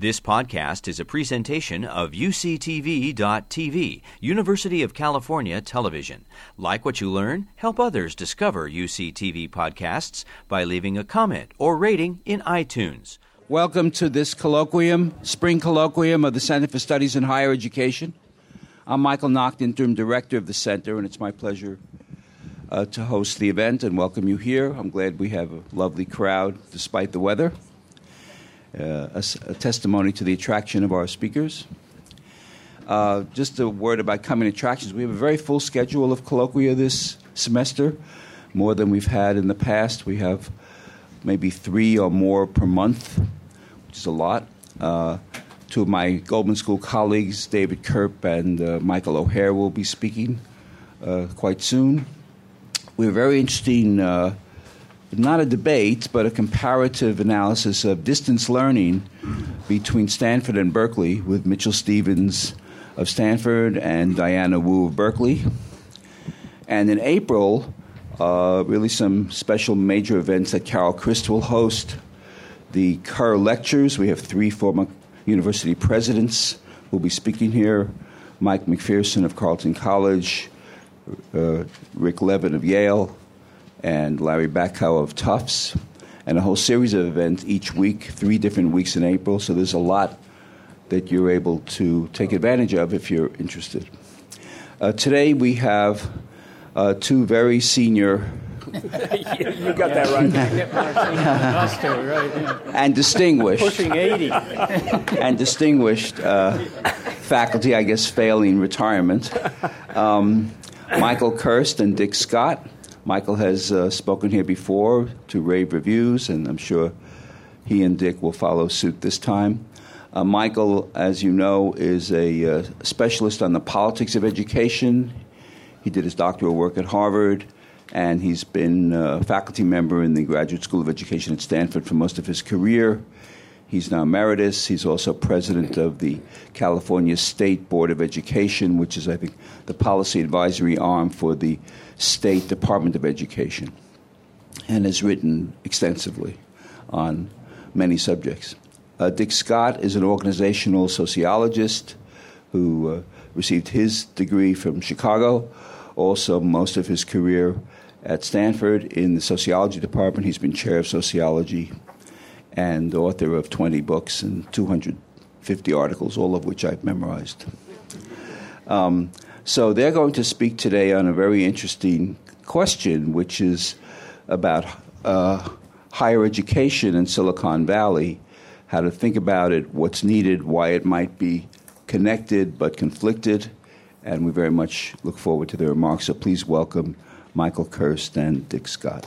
This podcast is a presentation of UCTV.tv, University of California Television. Like what you learn, help others discover UCTV podcasts by leaving a comment or rating in iTunes. Welcome to this colloquium, spring colloquium of the Center for Studies in Higher Education. I'm Michael Nacht, interim director of the center, and it's my pleasure uh, to host the event and welcome you here. I'm glad we have a lovely crowd despite the weather a, a, testimony to the attraction of our speakers. Uh, just a word about coming attractions. We have a very full schedule of colloquia this semester, more than we've had in the past. We have maybe three or more per month, which is a lot. Uh, two of my Goldman School colleagues, David Kirp and uh, Michael O'Hare, will be speaking uh, quite soon. We have very interesting uh, not a debate, but a comparative analysis of distance learning between Stanford and Berkeley with Mitchell Stevens of Stanford and Diana Wu of Berkeley. And in April, uh, really some special major events that Carol Christ will host. The Kerr Lectures, we have three former university presidents who will be speaking here Mike McPherson of Carleton College, uh, Rick Levin of Yale, and Larry Bacow of Tufts, and a whole series of events each week, three different weeks in April. So there's a lot that you're able to take advantage of if you're interested. Uh, today we have uh, two very senior. you got that right. and distinguished. Pushing 80. and distinguished uh, faculty, I guess, failing retirement. Um, Michael Kirst and Dick Scott. Michael has uh, spoken here before to rave reviews, and I'm sure he and Dick will follow suit this time. Uh, Michael, as you know, is a uh, specialist on the politics of education. He did his doctoral work at Harvard, and he's been a faculty member in the Graduate School of Education at Stanford for most of his career. He's now emeritus. He's also president of the California State Board of Education, which is, I think, the policy advisory arm for the State Department of Education, and has written extensively on many subjects. Uh, Dick Scott is an organizational sociologist who uh, received his degree from Chicago, also, most of his career at Stanford in the sociology department. He's been chair of sociology and author of 20 books and 250 articles, all of which I've memorized. Um, so they're going to speak today on a very interesting question, which is about uh, higher education in Silicon Valley, how to think about it, what's needed, why it might be connected but conflicted, and we very much look forward to their remarks. So please welcome Michael Kirst and Dick Scott.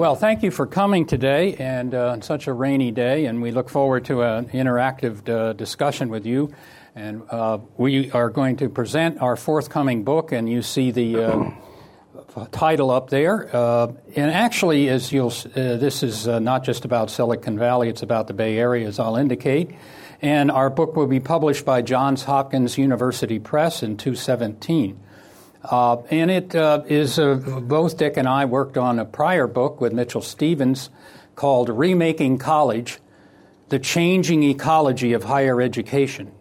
Well, thank you for coming today and uh, on such a rainy day, and we look forward to an interactive uh, discussion with you. And uh, we are going to present our forthcoming book, and you see the uh, title up there. Uh, and actually, as you'll, this is not just about Silicon Valley; it's about the Bay Area, as I'll indicate. And our book will be published by Johns Hopkins University Press in 2017. Uh, and it uh, is uh, both Dick and I worked on a prior book with Mitchell Stevens called Remaking College The Changing Ecology of Higher Education.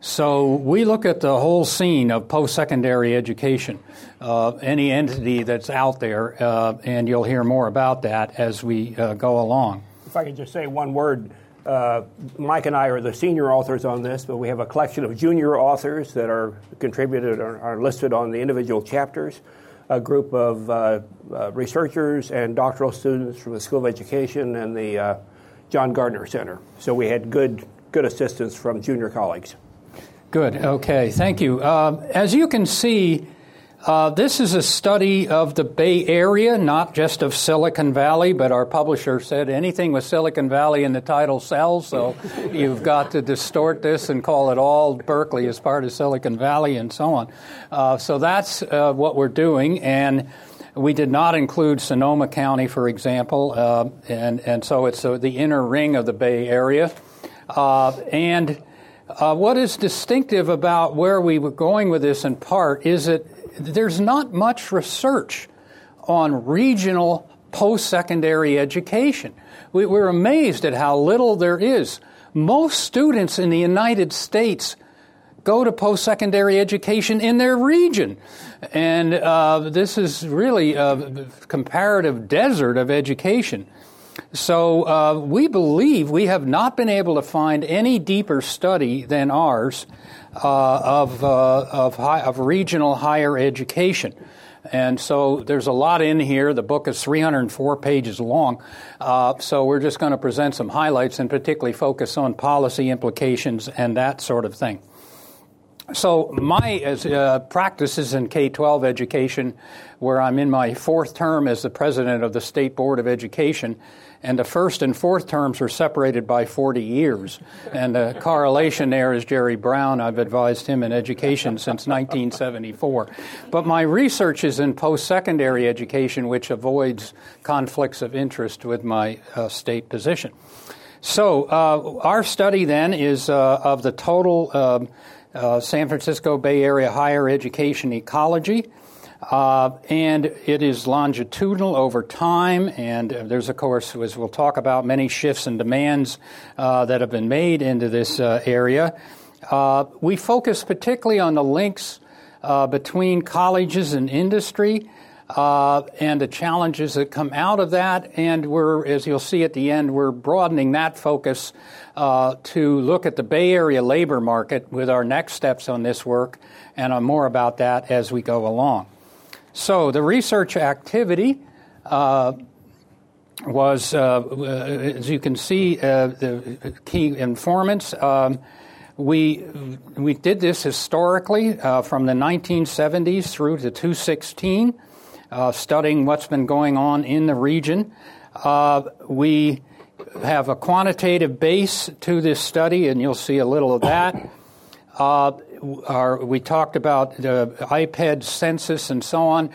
So we look at the whole scene of post secondary education, uh, any entity that's out there, uh, and you'll hear more about that as we uh, go along. If I could just say one word uh, Mike and I are the senior authors on this, but we have a collection of junior authors that are contributed or are listed on the individual chapters. A group of uh, uh, researchers and doctoral students from the School of Education and the uh, John Gardner Center. So we had good good assistance from junior colleagues. Good. Okay. Thank you. Uh, as you can see. Uh, this is a study of the Bay Area, not just of Silicon Valley, but our publisher said anything with Silicon Valley in the title sells, so you've got to distort this and call it all Berkeley as part of Silicon Valley and so on. Uh, so that's uh, what we're doing, and we did not include Sonoma County, for example, uh, and, and so it's uh, the inner ring of the Bay Area. Uh, and what is distinctive about where we were going with this in part is that there's not much research on regional post secondary education. We, we're amazed at how little there is. Most students in the United States go to post secondary education in their region. And uh, this is really a comparative desert of education. So uh, we believe we have not been able to find any deeper study than ours of, uh, of, high, of regional higher education. And so there's a lot in here. The book is 304 pages long. Uh, so we're just going to present some highlights and particularly focus on policy implications and that sort of thing. So my uh, practice is in K-12 education, where I'm in my fourth term as the president of the State Board of Education, and the first and fourth terms are separated by 40 years. And the correlation there is Jerry Brown. I've advised him in education since 1974. But my research is in post secondary education, which avoids conflicts of interest with my uh, state position. So, uh, our study then is uh, of the total um, uh, San Francisco Bay Area higher education ecology. Uh, and it is longitudinal over time, and there's, of course, as we'll talk about, many shifts and demands uh, that have been made into this uh, area. Uh, we focus particularly on the links uh, between colleges and industry. Uh, and the challenges that come out of that. And we're, as you'll see at the end, we're broadening that focus uh, to look at the Bay Area labor market with our next steps on this work, and more about that as we go along. So the research activity uh, was, uh, as you can see, uh, the key informants. Um, we we did this historically uh, from the 1970s through to 2016, uh, studying what's been going on in the region. Uh, we have a quantitative base to this study, and you'll see a little of that. Uh, our, we talked about the IPEDS census and so on.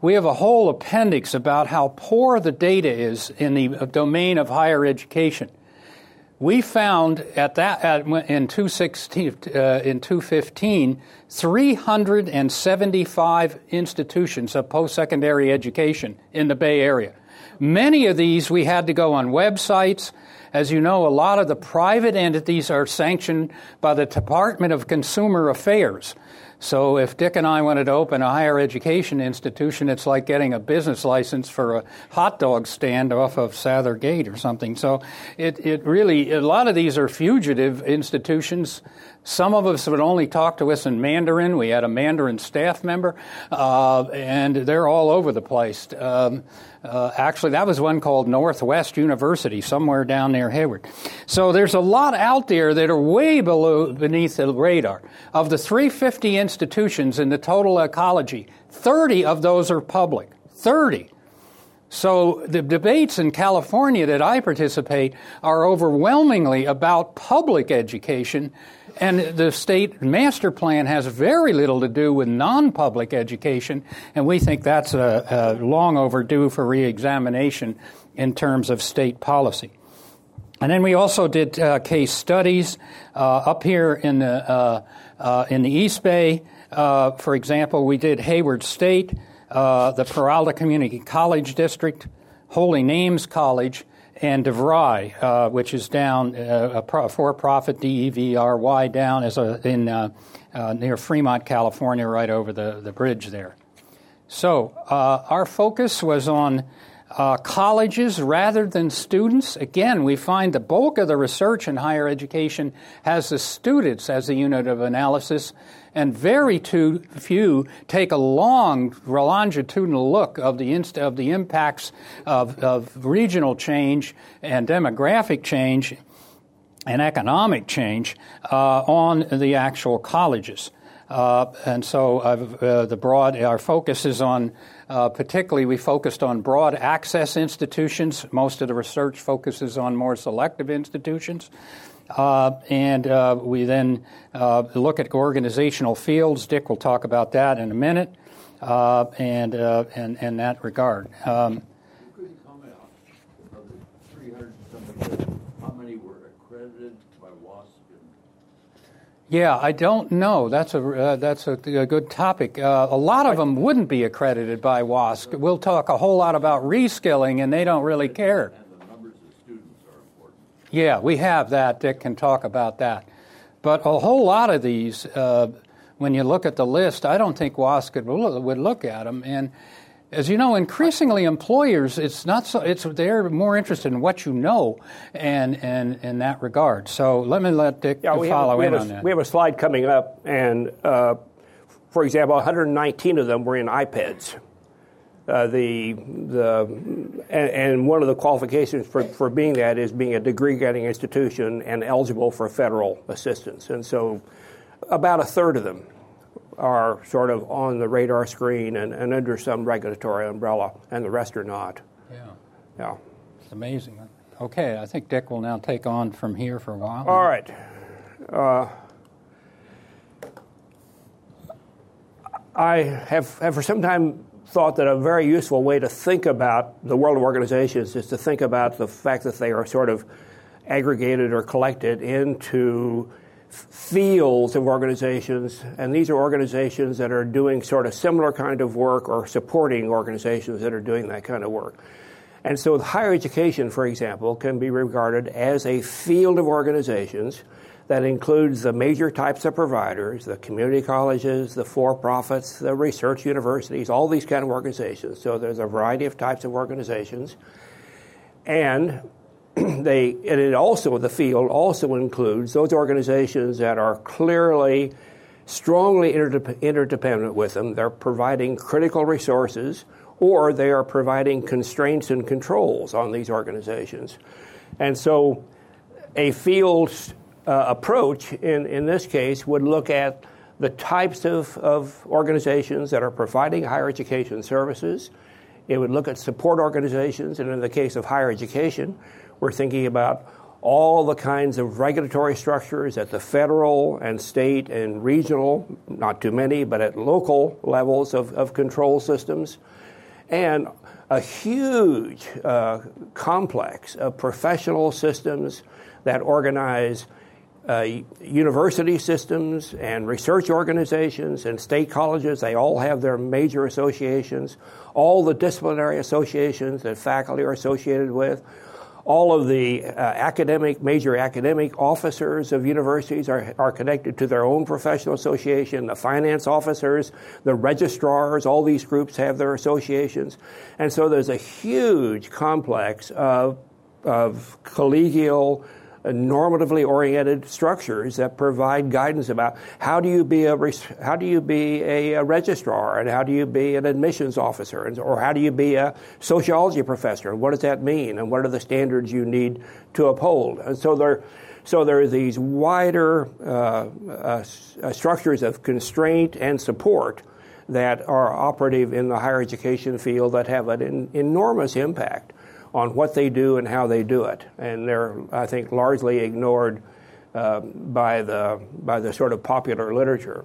We have a whole appendix about how poor the data is in the domain of higher education. We found at that at, in 2016, uh, in 2015, 375 institutions of post-secondary education in the Bay Area. Many of these we had to go on websites as you know, a lot of the private entities are sanctioned by the Department of Consumer Affairs. So if Dick and I wanted to open a higher education institution, it's like getting a business license for a hot dog stand off of Sather Gate or something. So it, it really, a lot of these are fugitive institutions. Some of us would only talk to us in Mandarin. We had a Mandarin staff member, uh, and they're all over the place. Um, uh, actually, that was one called Northwest University, somewhere down near Hayward. So there's a lot out there that are way below beneath the radar. Of the 350 institutions in the total ecology, 30 of those are public. 30. So the debates in California that I participate are overwhelmingly about public education and the state master plan has very little to do with non public education, and we think that's a, a long overdue for reexamination in terms of state policy. And then we also did uh, case studies uh, up here in the, uh, uh in the East Bay. Uh, for example, we did Hayward State, uh, the Peralta Community College District, Holy Names College, and DeVry, uh, which is down uh, a for-profit D-E-V-R-Y down as a, in near Fremont, California, right over the, the bridge there. So our focus was on uh, colleges rather than students. Again, we find the bulk of the research in higher education has the students as a unit of analysis, and very too few take a long longitudinal look of the inst- of the impacts of, of regional change and demographic change and economic change uh, on the actual colleges. Uh, and so uh, the broad, our focus is on, uh, particularly, we focused on broad access institutions. Most of the research focuses on more selective institutions. Uh, and uh, we then uh, look at organizational fields. Dick will talk about that in a minute, and, and in that regard. Um, Yeah, I don't know. That's a uh, that's a, a, good topic. Uh, a lot of them wouldn't be accredited by WASC. We'll talk a whole lot about reskilling, and they don't really care. Yeah, we have that. Dick can talk about that. But a whole lot of these, uh, when you look at the list, I don't think WASC would look at them. And as you know, increasingly employers, it's not so. It's they're more interested in what you know, and and in that regard. So let me let Dick yeah, follow have, in on that. We have a slide coming up, and uh, for example, 119 of them were in IPEDS. Uh, the the and, and, one of the qualifications for, for being that is being a degree getting institution and eligible for federal assistance. And so, about a third of them are sort of on the radar screen and, and under some regulatory umbrella, and the rest are not. Yeah. Yeah. It's amazing. Okay, I think Dick will now take on from here for a while. All right. Uh, I have, have for some time thought that a very useful way to think about the world of organizations is to think about the fact that they are sort of aggregated or collected into fields of organizations, and these are organizations that are doing sort of similar kind of work or supporting organizations that are doing that kind of work. And so, higher education, for example, can be regarded as a field of organizations that includes the major types of providers the community colleges, the for profits, the research universities, all these kind of organizations. So, there's a variety of types of organizations. And they and it also the field also includes those organizations that are clearly strongly interdep- interdependent with them. They're providing critical resources or they are providing constraints and controls on these organizations. And so a field uh, approach in, in this case would look at the types of, of organizations that are providing higher education services. It would look at support organizations and in the case of higher education we're thinking about all the kinds of regulatory structures at the federal and state and regional, not too many, but at local levels of, of control systems, and a huge uh, complex of professional systems that organize uh, university systems and research organizations and state colleges. They all have their major associations, all the disciplinary associations that faculty are associated with, all of the uh, academic, major academic officers of universities are, are connected to their own professional association. The finance officers, the registrars, all these groups have their associations. And so there's a huge complex of, of collegial, normatively oriented structures that provide guidance about how do you be a how do you be a, a registrar and how do you be an admissions officer and, or how do you be a sociology professor and what does that mean and what are the standards you need to uphold? And so there so there are these wider uh, uh, uh structures of constraint and support that are operative in the higher education field that have an enormous impact on what they do and how they do it. And they're, I think, largely ignored uh, by, the, by the sort of popular literature.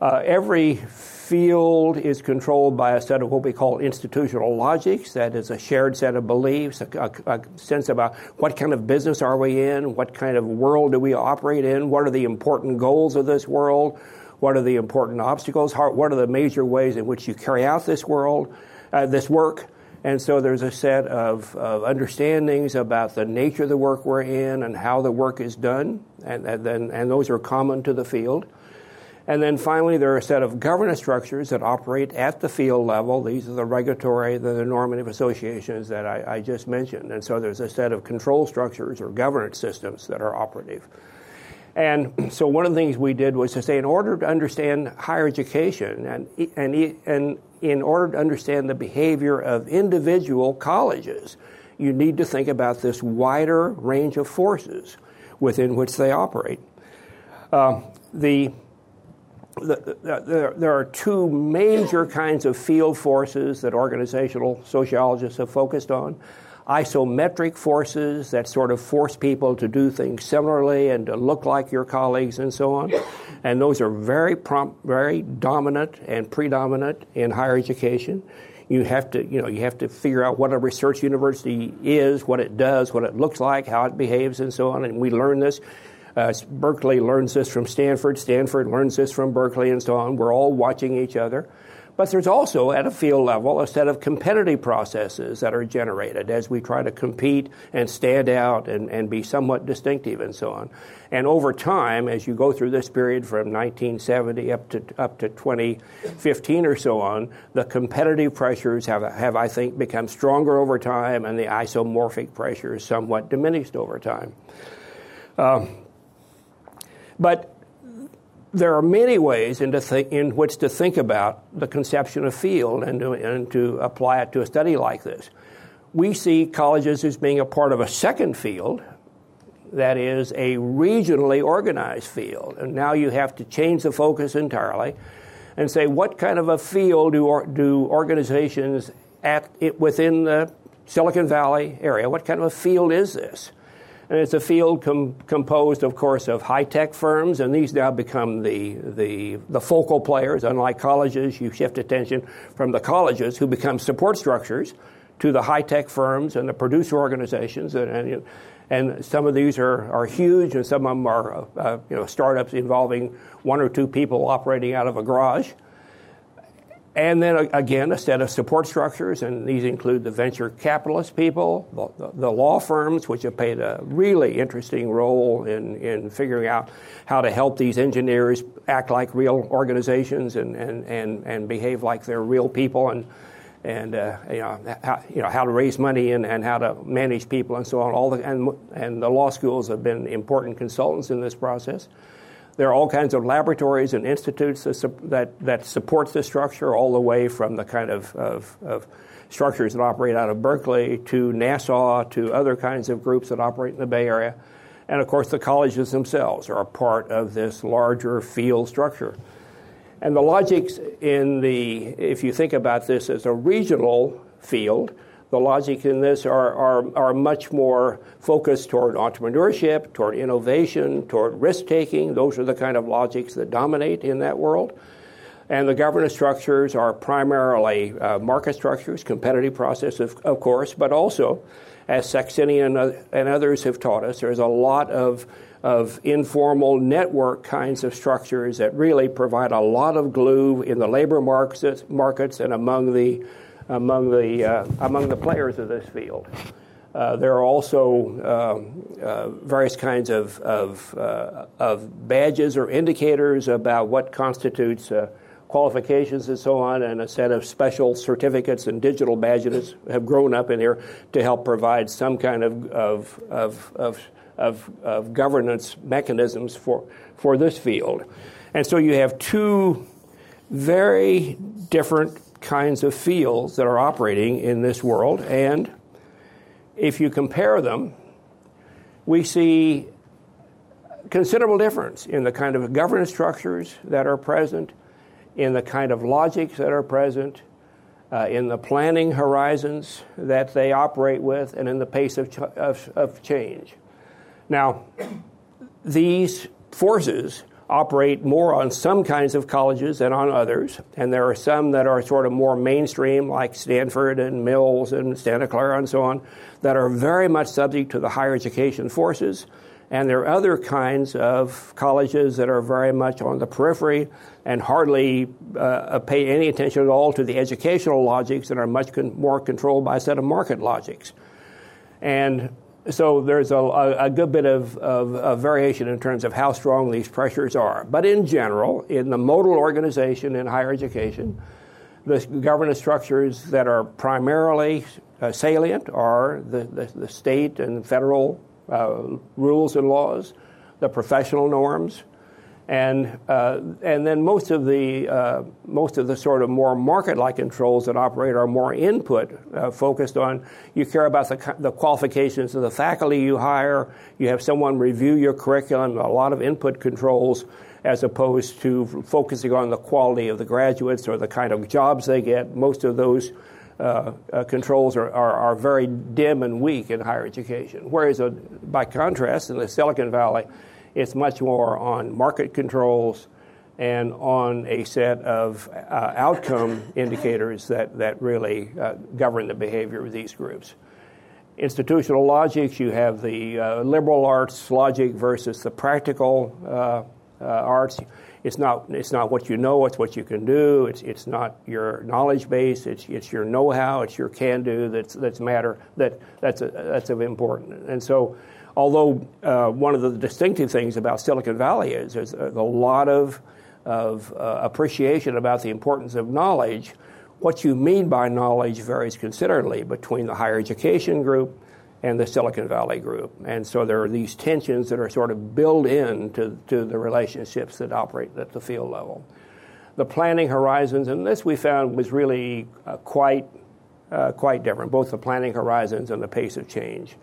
Uh, every field is controlled by a set of what we call institutional logics. That is a shared set of beliefs, a, a, a, sense about what kind of business are we in, what kind of world do we operate in, what are the important goals of this world, what are the important obstacles, how, what are the major ways in which you carry out this world, uh, this work. And so there's a set of, of, understandings about the nature of the work we're in and how the work is done, and, and, and those are common to the field. And then finally, there are a set of governance structures that operate at the field level. These are the regulatory, the, the normative associations that I, I just mentioned. And so there's a set of control structures or governance systems that are operative. And so one of the things we did was to say, in order to understand higher education and, and, and in order to understand the behavior of individual colleges, you need to think about this wider range of forces within which they operate. Uh, the, the, the, there, there are two major kinds of field forces that organizational sociologists have focused on isomorphic forces that sort of force people to do things similarly and to look like your colleagues and so on. And those are very prompt, very dominant and predominant in higher education. You have to, you know, you have to figure out what a research university is, what it does, what it looks like, how it behaves, and so on. And we learn this. Uh, Berkeley learns this from Stanford, Stanford learns this from Berkeley, and so on. We're all watching each other. But there's also, at a field level, a set of competitive processes that are generated as we try to compete and stand out and, and be somewhat distinctive and so on. And over time, as you go through this period from 1970 up to, up to 2015 or so on, the competitive pressures have, have, I think, become stronger over time, and the isomorphic pressures somewhat diminished over time. Uh, but there are many ways in, think, in, which to think about the conception of field and to, and to apply it to a study like this. We see colleges as being a part of a second field, that is a regionally organized field. And now you have to change the focus entirely and say what kind of a field do, or, do organizations at it within the Silicon Valley area, what kind of a field is this? And it's a field com- composed, of course, of high tech firms, and these now become the, the, the focal players. Unlike colleges, you shift attention from the colleges, who become support structures, to the high tech firms and the producer organizations. And, and, and, some of these are, are huge, and some of them are uh, you know, startups involving one or two people operating out of a garage. And then again, a set of support structures, and these include the venture capitalist people, the, the, law firms, which have played a really interesting role in, in figuring out how to help these engineers act like real organizations and, and, and, and behave like they're real people, and, and uh, you, know, how, you know, how to raise money and, and how to manage people and so on. All the, and, and the law schools have been important consultants in this process. There are all kinds of laboratories and institutes that, that support this structure, all the way from the kind of, of, of structures that operate out of Berkeley to NASA to other kinds of groups that operate in the Bay Area. And of course, the colleges themselves are a part of this larger field structure. And the logics in the, if you think about this as a regional field, the logic in this are, are, are much more focused toward entrepreneurship, toward innovation, toward risk taking. Those are the kind of logics that dominate in that world. And the governance structures are primarily uh, market structures, competitive process, of, of, course, but also, as Saxenian and, and others have taught us, there's a lot of, of informal network kinds of structures that really provide a lot of glue in the labor markets, markets and among the among the, uh, among the players of this field. Uh, there are also uh, various kinds of, of, of, badges or indicators about what constitutes qualifications and so on, and a set of special certificates and digital badges have grown up in here to help provide some kind of, of, of, of, of, of governance mechanisms for, for this field. And so you have two very different kinds of fields that are operating in this world. And if you compare them, we see considerable difference in the kind of governance structures that are present, in the kind of logics that are present, uh, in the planning horizons that they operate with, and in the pace of, ch- of, of change. Now, these forces operate more on some kinds of colleges than on others. And there are some that are sort of more mainstream, like Stanford and Mills and Santa Clara and so on, that are very much subject to the higher education forces. And there are other kinds of colleges that are very much on the periphery and hardly uh, pay any attention at all to the educational logics that are much con- more controlled by a set of market logics. And so there's a, a, good bit of, of, of, variation in terms of how strong these pressures are. But in general, in the modal organization in higher education, the governance structures that are primarily uh, salient are the, the, the, state and federal uh, rules and laws, the professional norms, and uh, and then most of the uh, most of the sort of more market-like controls that operate are more input uh, focused on. You care about the the qualifications of the faculty you hire. You have someone review your curriculum. A lot of input controls, as opposed to focusing on the quality of the graduates or the kind of jobs they get. Most of those. Uh, uh, controls are, are, are, very dim and weak in higher education. Whereas, uh, by contrast, in the Silicon Valley, it's much more on market controls and on a set of uh, outcome indicators that, that really uh, govern the behavior of these groups. institutional logics, you have the uh, liberal arts logic versus the practical uh, uh, arts. It's not, it's not what you know, it's what you can do. It's, it's not your knowledge base, it's, it's your know how, it's your can do that's, that's matter, that, that's, a, that's of important. And so, although uh, one of the distinctive things about Silicon Valley is there's a, lot of, of uh, appreciation about the importance of knowledge what you mean by knowledge varies considerably between the higher education group and the Silicon Valley group. And so there are these tensions that are sort of built into to the relationships that operate at the field level. The planning horizons, and this we found was really uh, quite, uh, quite different, both the planning horizons and the pace of change.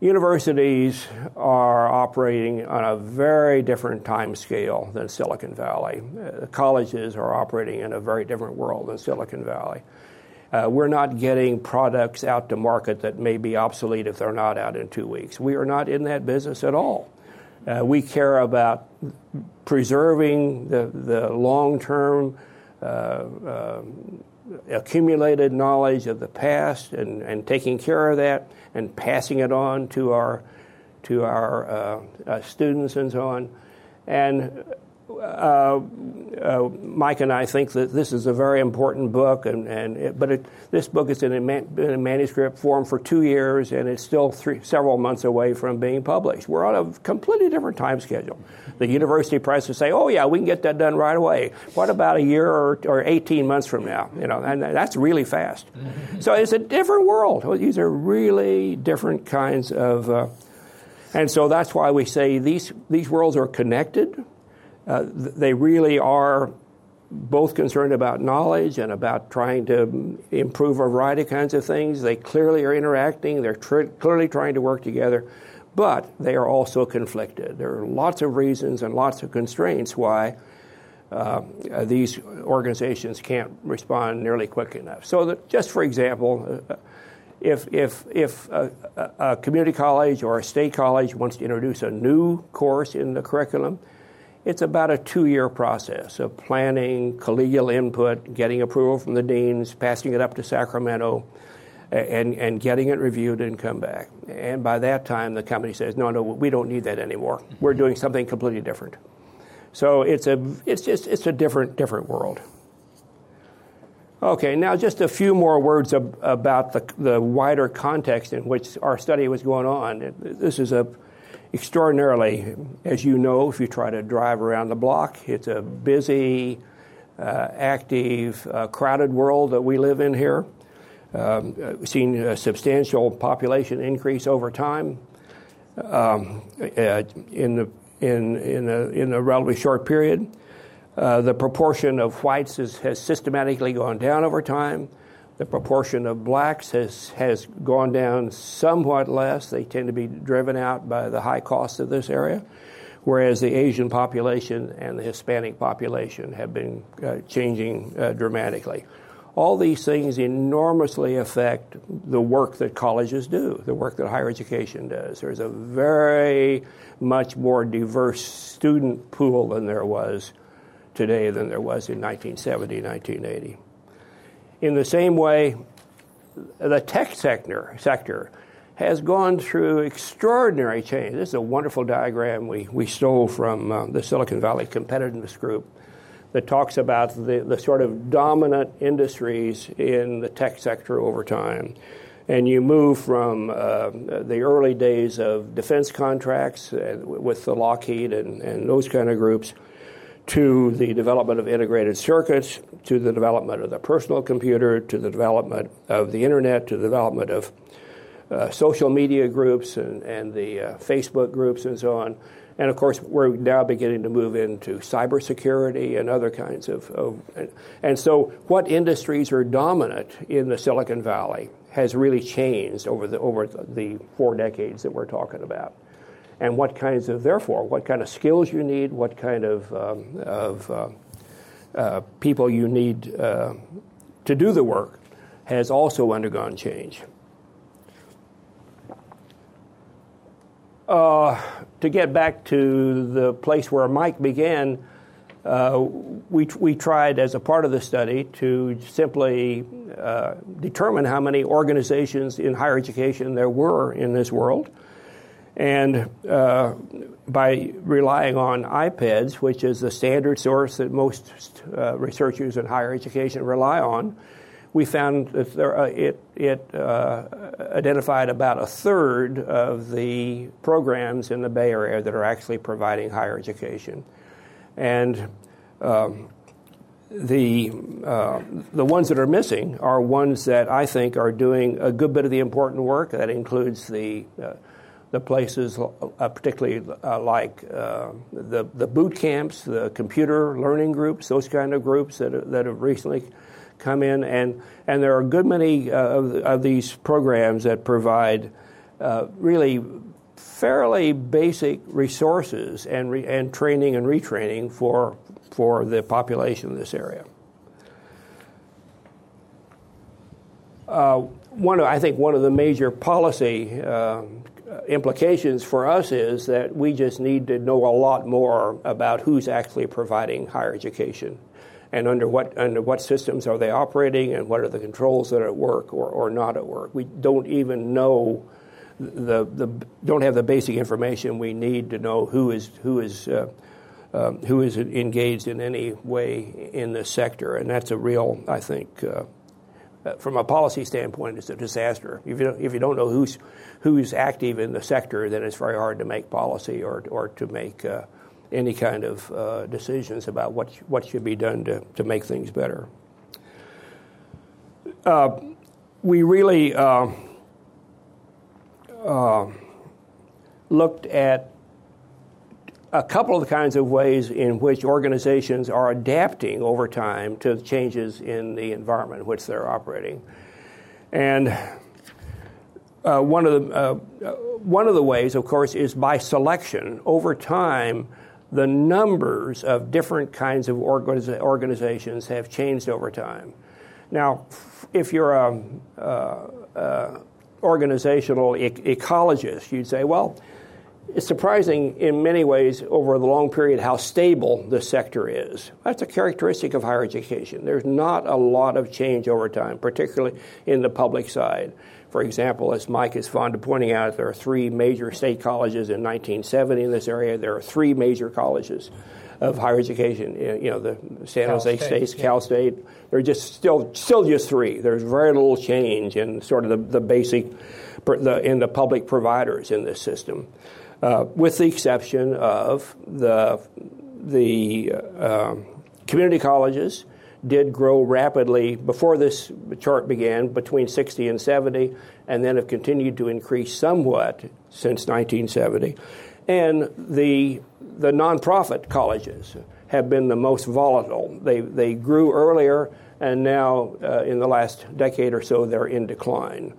Universities are operating on a very different time scale than Silicon Valley. Uh, colleges are operating in a very different world than Silicon Valley. Uh, we're not getting products out to market that may be obsolete if they're not out in two weeks. We are not in that business at all. Uh, we care about preserving the, the long term uh, uh, accumulated knowledge of the past and, and taking care of that and passing it on to our to our uh, uh, students and so on. And uh, uh, Mike and I think that this is a very important book, and, and it, but it, this book is in a, man, in a, manuscript form for two years, and it's still three, several months away from being published. We're on a completely different time schedule. The university press will say, "Oh yeah, we can get that done right away." What about a year or, or 18 months from now? You know, and that's really fast. so it's a different world. These are really different kinds of. Uh, and so that's why we say these, these worlds are connected. Uh, they really are both concerned about knowledge and about trying to improve a variety of kinds of things. They clearly are interacting, they're tr- clearly trying to work together, but they are also conflicted. There are lots of reasons and lots of constraints why uh, these organizations can't respond nearly quick enough. So, that just for example, uh, if, if, if a, a community college or a state college wants to introduce a new course in the curriculum, it's about a two year process of planning, collegial input, getting approval from the deans, passing it up to Sacramento, and, and getting it reviewed and come back. And by that time, the company says, no, no, we don't need that anymore. We're doing something completely different. So it's a, it's just, it's a different, different world. Okay, now just a few more words ab- about the, the wider context in which our study was going on. This is a extraordinarily, as you know, if you try to drive around the block, it's a busy, uh, active, uh, crowded world that we live in here. Um, we've seen a substantial population increase over time um, uh, in, the, in, in, a, in a relatively short period. Uh, the proportion of whites is, has systematically gone down over time. The proportion of blacks has, has gone down somewhat less. They tend to be driven out by the high cost of this area, whereas the Asian population and the Hispanic population have been uh, changing uh, dramatically. All these things enormously affect the work that colleges do, the work that higher education does. There's a very much more diverse student pool than there was today than there was in 1970, 1980. In the same way, the tech sector, sector has gone through extraordinary change. This is a wonderful diagram we, we stole from uh, the Silicon Valley Competitiveness Group that talks about the, the sort of dominant industries in the tech sector over time. And you move from uh, the early days of defense contracts uh, with the Lockheed and, and those kind of groups to the development of integrated circuits, to the development of the personal computer, to the development of the internet, to the development of uh, social media groups and, and the uh, Facebook groups and so on. And of course, we're now beginning to move into cybersecurity and other kinds of, of. And so, what industries are dominant in the Silicon Valley has really changed over the, over the four decades that we're talking about and what kinds of, therefore, what kind of skills you need, what kind of, um, of uh, uh, people you need uh, to do the work has also undergone change. Uh, to get back to the place where Mike began, uh, we, we tried as a part of the study to simply uh, determine how many organizations in higher education there were in this world. And uh, by relying on IPEDS, which is the standard source that most uh, researchers in higher education rely on, we found that there, uh, it, it uh, identified about a third of the programs in the Bay Area that are actually providing higher education. And um, the, uh, the ones that are missing are ones that I think are doing a good bit of the important work. That includes the, uh, the places, uh, particularly uh, like uh, the, the boot camps, the computer learning groups, those kind of groups that, that have recently come in. And, and there are a good many uh, of, of these programs that provide really fairly basic resources and, re- and training and retraining for, for the population of this area. Uh, one I think one of the major policy uh, implications for us is that we just need to know a lot more about who's actually providing higher education and under what under what systems are they operating and what are the controls that are at work or, or not at work. We don't even know the, the don't have the basic information we need to know who is who is uh, um, who is engaged in any way in this sector, and that's a real, I think, uh, from a policy standpoint, it's a disaster. If you don't, if you don't know who's who's active in the sector, then it's very hard to make policy or or to make uh, any kind of uh, decisions about what what should be done to to make things better. Uh, we really uh, uh, looked at a couple of the kinds of ways in which organizations are adapting over time to changes in the environment in which they're operating. And uh, one, of the, uh, one of the ways, of course, is by selection. Over time, the numbers of different kinds of organiza- organizations have changed over time. Now, if you're a, uh, uh organizational e- ecologist, you'd say, well, it's surprising in many ways over the long period how stable the sector is. That's a characteristic of higher education. There's not a lot of change over time, particularly in the public side. For example, as Mike is fond of pointing out, there are three major state colleges in 1970 in this area. There are three major colleges of higher education. You know, the San Jose State, State Cal State. They're just still still just three. There's very little change in sort of the, the basic the, in the public providers in this system, uh, with the exception of the the uh, community colleges did grow rapidly before this chart began between 60 and 70 and then have continued to increase somewhat since 1970 and the the nonprofit colleges have been the most volatile. They, they grew earlier, and now uh, in the last decade or so, they're in decline.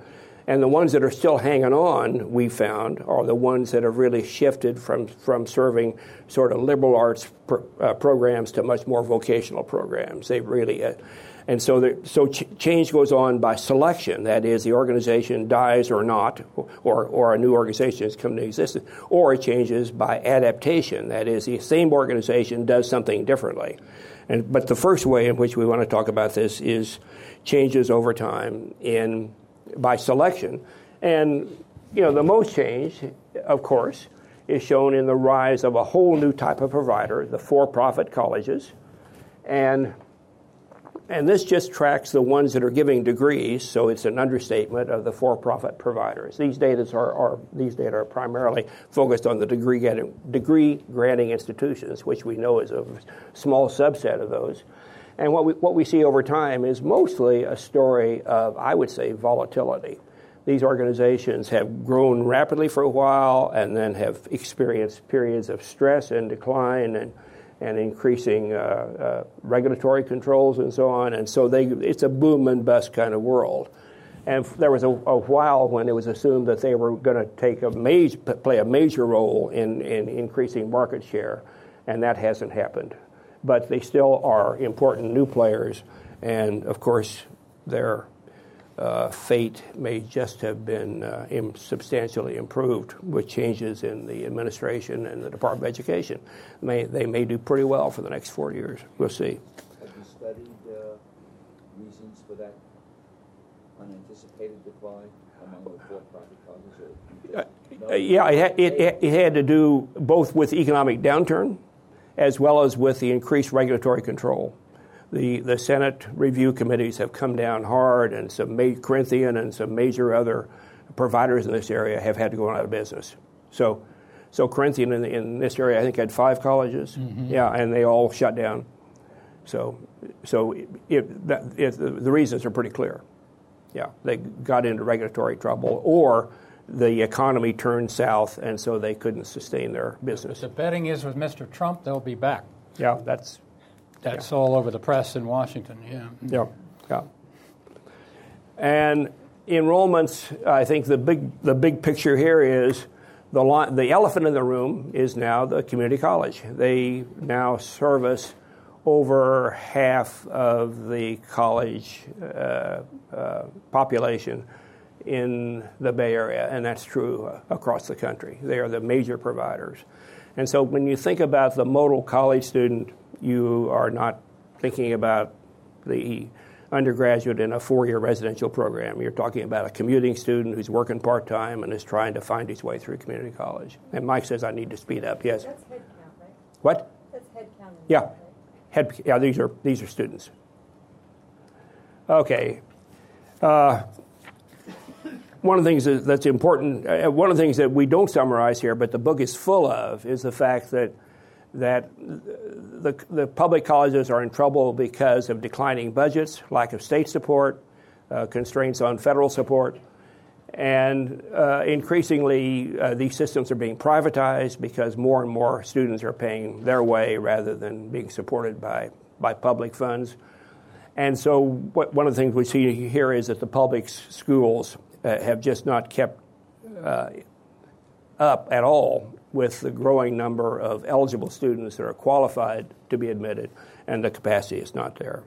And the ones that are still hanging on, we found, are the ones that have really shifted from, from serving sort of liberal arts uh, programs to much more vocational programs. They really, uh, and so, the, so ch- change goes on by selection. That is, the organization dies or not, or, or a new organization has come into existence, or it changes by adaptation. That is, the same organization does something differently. And, but the first way in which we want to talk about this is changes over time in, by selection. And you know, the most change, of course, is shown in the rise of a whole new type of provider, the for profit colleges. And and this just tracks the ones that are giving degrees, so it's an understatement of the for-profit providers. These data are, are these data are primarily focused on the degree getting, degree granting institutions, which we know is a small subset of those. And what we, what we see over time is mostly a story of, I would say, volatility. These organizations have grown rapidly for a while and then have experienced periods of stress and decline and and increasing uh, uh, regulatory controls and so on. And so they, it's a boom and bust kind of world. And there was a, a while when it was assumed that they were going to take a major, play a major role in, in increasing market share, and that hasn't happened. But they still are important new players, and of course, they're uh, fate may just have been uh, Im- substantially improved with changes in the administration and the Department of Education. May, they may do pretty well for the next four years. We'll see. Have you studied uh, reasons for that unanticipated decline among the for-profit colleges? Uh, yeah, it, it, it had to do both with economic downturn as well as with the increased regulatory control. The, the Senate review committees have come down hard, and some ma- Corinthian and some major other providers in this area have had to go out of business. So, so Corinthian in, in this area, I think, had five colleges. Mm-hmm. Yeah, and they all shut down. So, so it, it, that, it, the reasons are pretty clear. Yeah, they got into regulatory trouble, or the economy turned south, and so they couldn't sustain their business. The betting is with Mr. Trump, they'll be back. Yeah, that's that's yeah. all over the press in Washington. Yeah, yeah, yeah. And enrollments, I think the big the big picture here is the the elephant in the room is now the community college. They now service over half of the college uh, uh, population in the Bay Area, and that's true uh, across the country. They are the major providers. And so when you think about the modal college student, you are not thinking about the undergraduate in a four year residential program. You're talking about a commuting student who's working part time and is trying to find his way through community college. And Mike says, I need to speed up. Yes? That's head count, right? What? That's head count. Yeah. Right? Head, yeah, these are, these are students. Okay. Uh, one of the things that's important, uh, one of the things that we don't summarize here, but the book is full of, is the fact that that the, the public colleges are in trouble because of declining budgets, lack of state support, uh, constraints on federal support, and uh, increasingly uh, these systems are being privatized because more and more students are paying their way rather than being supported by, by public funds. And so, what, one of the things we see here is that the public schools uh, have just not kept uh, up at all with the growing number of eligible students that are qualified to be admitted, and the capacity is not there.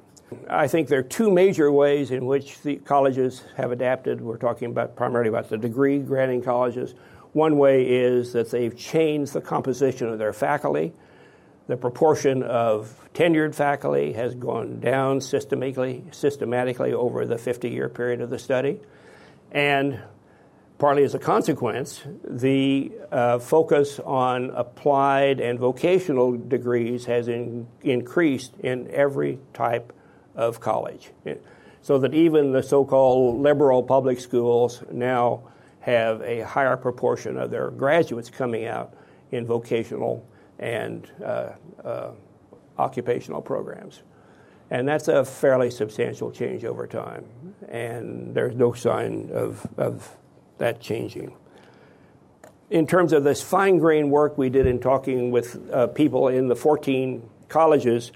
I think there are two major ways in which the colleges have adapted. We're talking about primarily about the degree granting colleges. One way is that they've changed the composition of their faculty. The proportion of tenured faculty has gone down systematically, systematically over the 50 year period of the study. And partly as a consequence, the uh, focus on applied and vocational degrees has in, increased in every type of college. So that even the so called liberal public schools now have a higher proportion of their graduates coming out in vocational and uh, uh, occupational programs. And that's a fairly substantial change over time. And there's no sign of, of that changing. In terms of this fine grained work we did in talking with uh, people in the 14 colleges,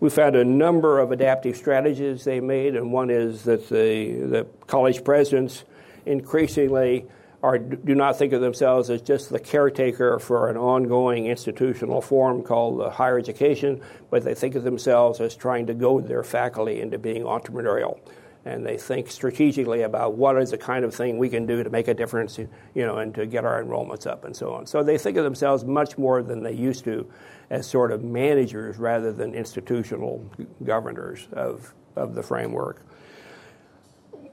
we found a number of adaptive strategies they made, and one is that the, the college presidents increasingly are, do not think of themselves as just the caretaker for an ongoing institutional form called higher education, but they think of themselves as trying to goad their faculty into being entrepreneurial. And they think strategically about what is the kind of thing we can do to make a difference, you know, and to get our enrollments up and so on. So they think of themselves much more than they used to as sort of managers rather than institutional governors of, of the framework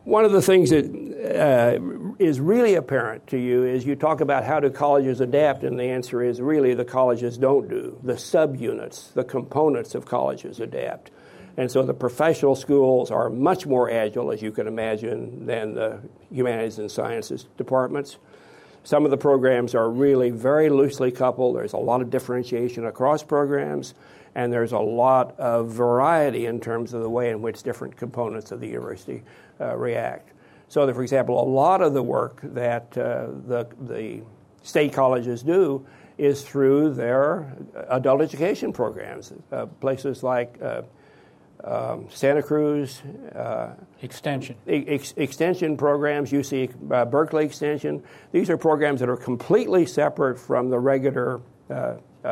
one of the things that uh, is really apparent to you is you talk about how do colleges adapt, and the answer is really the colleges don't do. The subunits, the components of colleges adapt. And so the professional schools are much more agile, as you can imagine, than the humanities and sciences departments. Some of the programs are really very loosely coupled. There's a lot of differentiation across programs, and there's a lot of variety in terms of the way in which different components of the university uh, react. So, that, for example, a lot of the work that uh, the, the state colleges do is through their adult education programs. Uh, places like uh, um, Santa Cruz uh, Extension, ex- extension programs, UC uh, Berkeley Extension. These are programs that are completely separate from the regular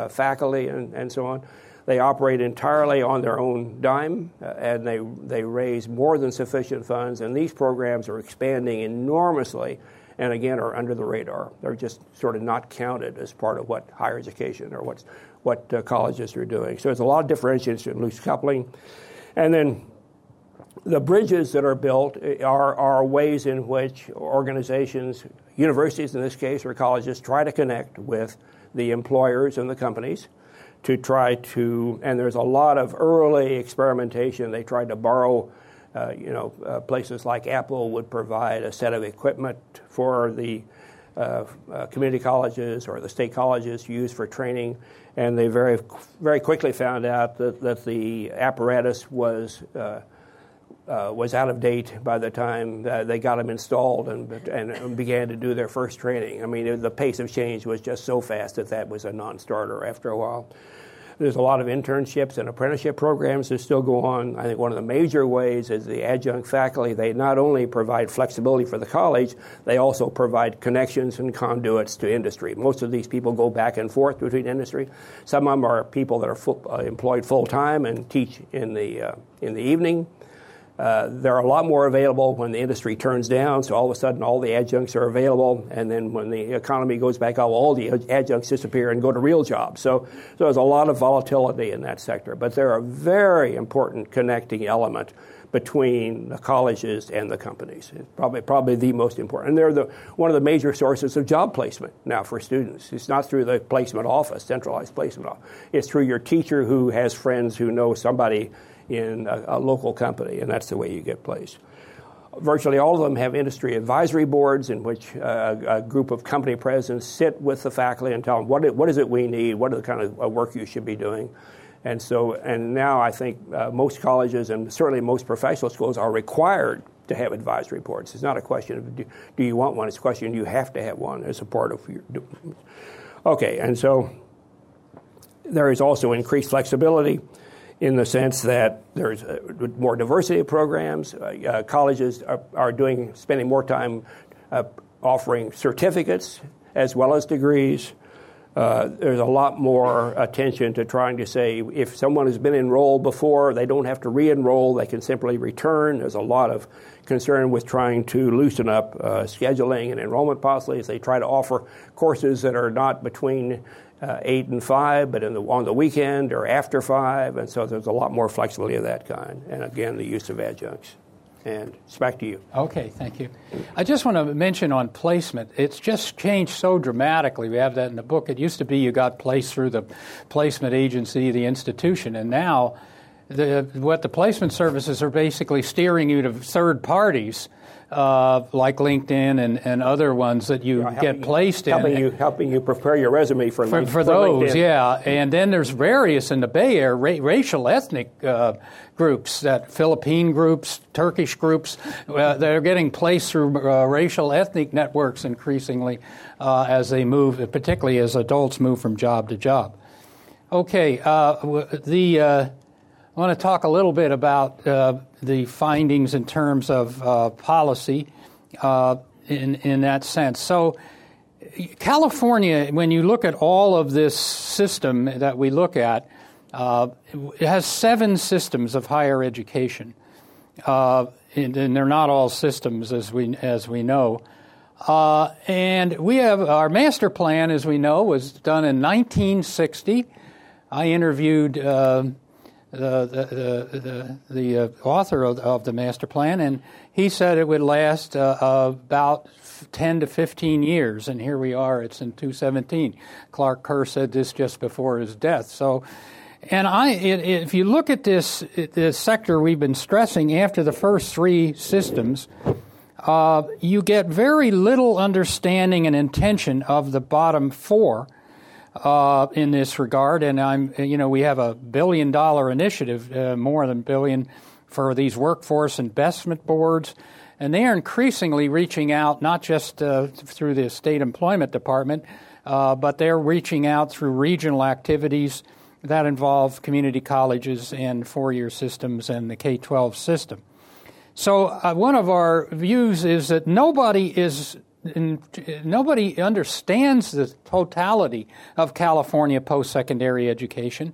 faculty and, and so on They operate entirely on their own dime, uh, and they, they raise more than sufficient funds, and these programs are expanding enormously and again are under the radar. They're just sort of not counted as part of what higher education or what's, what uh, colleges are doing. So there's a lot of differentiation, loose coupling. And then the bridges that are built are, are ways in which organizations, universities in this case, or colleges, try to connect with the employers and the companies to try to, and there's a lot of early experimentation. They tried to borrow, uh, you know, uh, places like Apple would provide a set of equipment for the uh, uh community colleges or the state colleges use for training, and they very, very quickly found out that, that the apparatus was. Uh, uh, was out of date by the time uh, they got them installed and, and began to do their first training. I mean, the pace of change was just so fast that that was a non starter after a while. There's a lot of internships and apprenticeship programs that still go on. I think one of the major ways is the adjunct faculty. They not only provide flexibility for the college, they also provide connections and conduits to industry. Most of these people go back and forth between industry. Some of them are people that are full, uh, employed full time and teach in the, uh, in the evening. Uh, there are a lot more available when the industry turns down, so all of a sudden all the adjuncts are available, and then when the economy goes back up, all the adjuncts disappear and go to real jobs. So, so there's a lot of volatility in that sector, but they're a very important connecting element between the colleges and the companies. It's probably, probably the most important. And they're the, one of the major sources of job placement now for students. It's not through the placement office, centralized placement office. It's through your teacher who has friends who know somebody in a, a local company, and that's the way you get placed. Virtually all of them have industry advisory boards in which uh, a group of company presidents sit with the faculty and tell them what, what is it we need, what are the kind of uh, work you should be doing. And so, and now I think uh, most colleges and certainly most professional schools are required to have advisory boards. It's not a question of do, do you want one, it's a question you have to have one as a part of your. Okay, and so there is also increased flexibility in the sense that there's uh, more diversity of programs. Uh, uh, colleges are, are, doing spending more time uh, offering certificates as well as degrees. Uh, there's a lot more attention to trying to say if someone has been enrolled before, they don't have to re-enroll; they can simply return. There's a lot of concern with trying to loosen up uh, scheduling and enrollment policies. They try to offer courses that are not between uh, eight and five, but the, on the weekend or after five, and so there's a lot more flexibility of that kind. And again, the use of adjuncts. And it's back to you. Okay, thank you. I just want to mention on placement, it's just changed so dramatically. We have that in the book. It used to be you got placed through the placement agency, the institution, and now the, what the placement services are basically steering you to third parties uh, like LinkedIn and, and other ones that you get placed helping in. You, helping you prepare your resume for, for, for, for those, yeah. And then there's various in the Bay Area ra- racial ethnic uh, groups, that Philippine groups, Turkish groups, uh, they're getting placed through uh, racial ethnic networks increasingly uh, as they move, particularly as adults move from job to job. Okay, uh, the I want to talk a little bit about uh, the findings in terms of uh, policy uh, in, in that sense. So, California, when you look at all of this system that we look at, uh, it has seven systems of higher education. Uh, and, and, they're not all systems, as we, as we know. Uh, and we have our master plan, as we know, was done in 1960. I interviewed the the the, the uh, author of, of, the master plan, and he said it would last uh, about 10 to 15 years, and here we are. It's in 217. Clark Kerr said this just before his death. So, and I, it, if you look at this this sector we've been stressing after the first three systems. Uh, you get very little understanding and intention of the bottom four, uh, in this regard. And I'm, you know, we have a billion dollar initiative, uh, more than billion, for these workforce investment boards. And they are increasingly reaching out, not just uh, through the state employment department, uh, but they're reaching out through regional activities that involve community colleges and four year systems and the K 12 system. So, uh, one of our views is that nobody is nobody understands the totality of California post secondary education.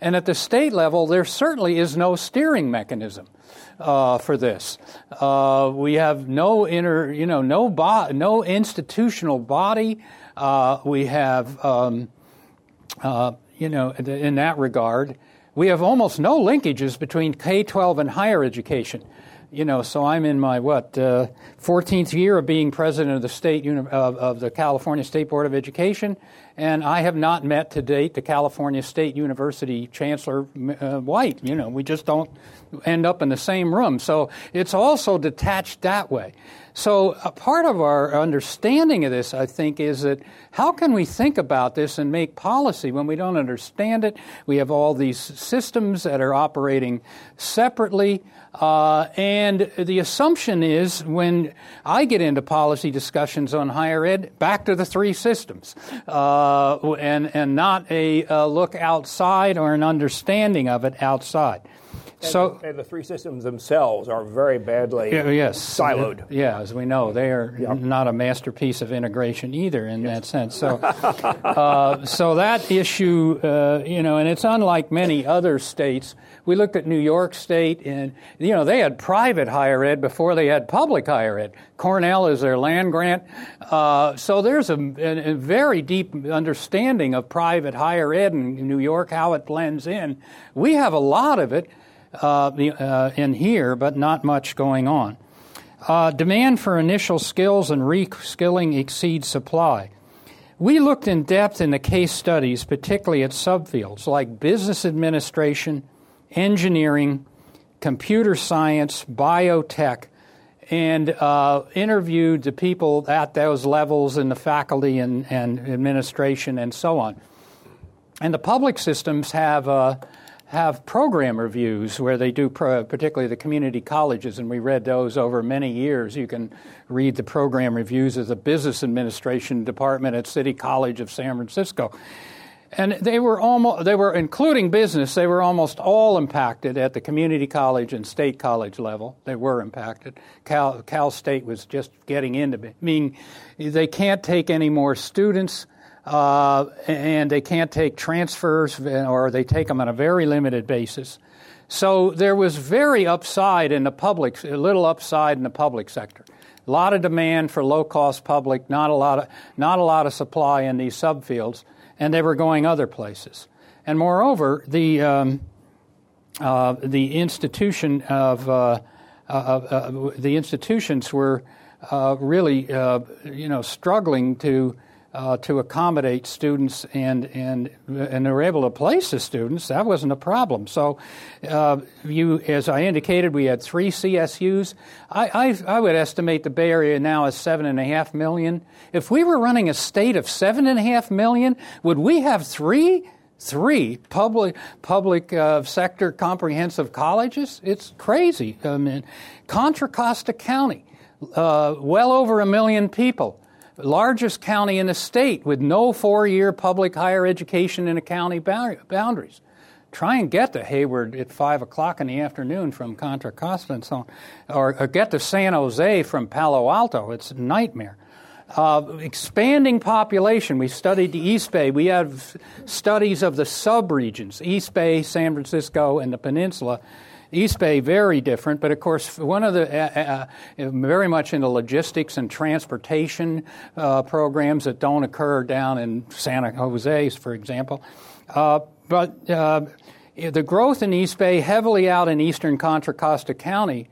And at the state level, there certainly is no steering mechanism. Uh, for this. Uh, we have no inner, you know, no bo- no institutional body. Uh, we have, um, uh, you know, in that regard, we have almost no linkages between K 12 and higher education. You know, so I'm in my what uh, 14th year of being president of the state uni- of, of, the California State Board of Education, and I have not met to date the California State University Chancellor uh, White. You know, we just don't end up in the same room. So it's also detached that way. So, a part of our understanding of this, I think, is that how can we think about this and make policy when we don't understand it? We have all these systems that are operating separately. Uh, and the assumption is when I get into policy discussions on higher ed, back to the three systems, uh, and, and not a, a look outside or an understanding of it outside. And so, the, and the three systems themselves are very badly yes, siloed. Yeah, as we know, they are yep. not a masterpiece of integration either in yes. that sense. So, uh, so that issue, uh, you know, and it's unlike many other states. We looked at New York State, and you know they had private higher ed before they had public higher ed. Cornell is their land grant, uh, so there's a, a, very deep understanding of private higher ed in New York, how it blends in. We have a lot of it in here, but not much going on. Uh, demand for initial skills and reskilling exceeds supply. We looked in depth in the case studies, particularly at subfields like business administration, engineering, computer science, biotech, and uh, interviewed the people at those levels in the faculty and, and, administration and so on. And the public systems have uh, have program reviews where they do, pro, particularly the community colleges, and we read those over many years. You can read the program reviews of the business administration department at City College of San Francisco. And they were almost, they were including business, they were almost all impacted at the community college and state college level. They were impacted. Cal, Cal State was just getting into meaning they can't take any more students uh, and they can't take transfers or they take them on a very limited basis. So there was very upside in the public, a little upside in the public sector. A lot of demand for low cost public, not a lot of, not a lot of supply in these subfields, and they were going other places. And moreover, the, um, uh, the institution of uh, uh, uh the institutions were uh, really you know struggling to uh, to accommodate students and, and, and they were able to place the students. That wasn't a problem. So, uh, you, as I indicated, we had three CSUs. I, I, I, would estimate the Bay Area now is seven and a half million. If we were running a state of seven and a half million, would we have three? Three public public uh, sector comprehensive colleges. It's crazy. I mean, Contra Costa County, uh, well over a million people largest county in the state with no four year public higher education in the county boundaries. Try and get to Hayward at 5 o'clock in the afternoon from Contra Costa and so on, or, or get to San Jose from Palo Alto. It's a nightmare. Uh, expanding population. We studied the East Bay. We have studies of the subregions, East Bay, San Francisco, and the peninsula. East Bay very different, but of course one of the uh, uh, very much in the logistics and transportation uh, programs that don't occur down in Santa Jose, for example. Uh, but uh, the growth in East Bay, heavily out in eastern Contra Costa County,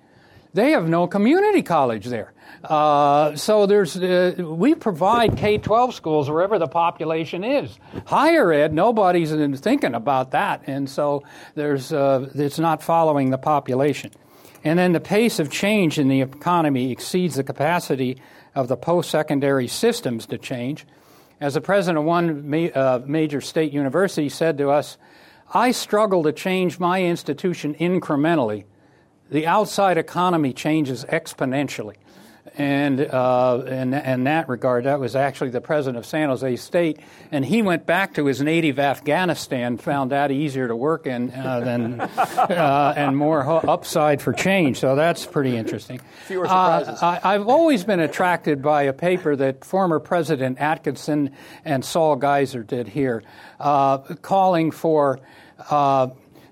they have no community college there. Uh, so there's uh, we provide K-12 schools wherever the population is. Higher ed, nobody's thinking about that, and so there's uh, it's not following the population. And then the pace of change in the economy exceeds the capacity of the post-secondary systems to change. As the president of one ma- uh, major state university said to us, "I struggle to change my institution incrementally." The outside economy changes exponentially. And uh, in, in that regard, that was actually the president of San Jose State, and he went back to his native Afghanistan, found that easier to work in uh, than uh, and more upside for change. So that's pretty interesting. Fewer surprises. Uh, I, have always been attracted by a paper that former President Atkinson and Saul Geiser did here, uh, calling for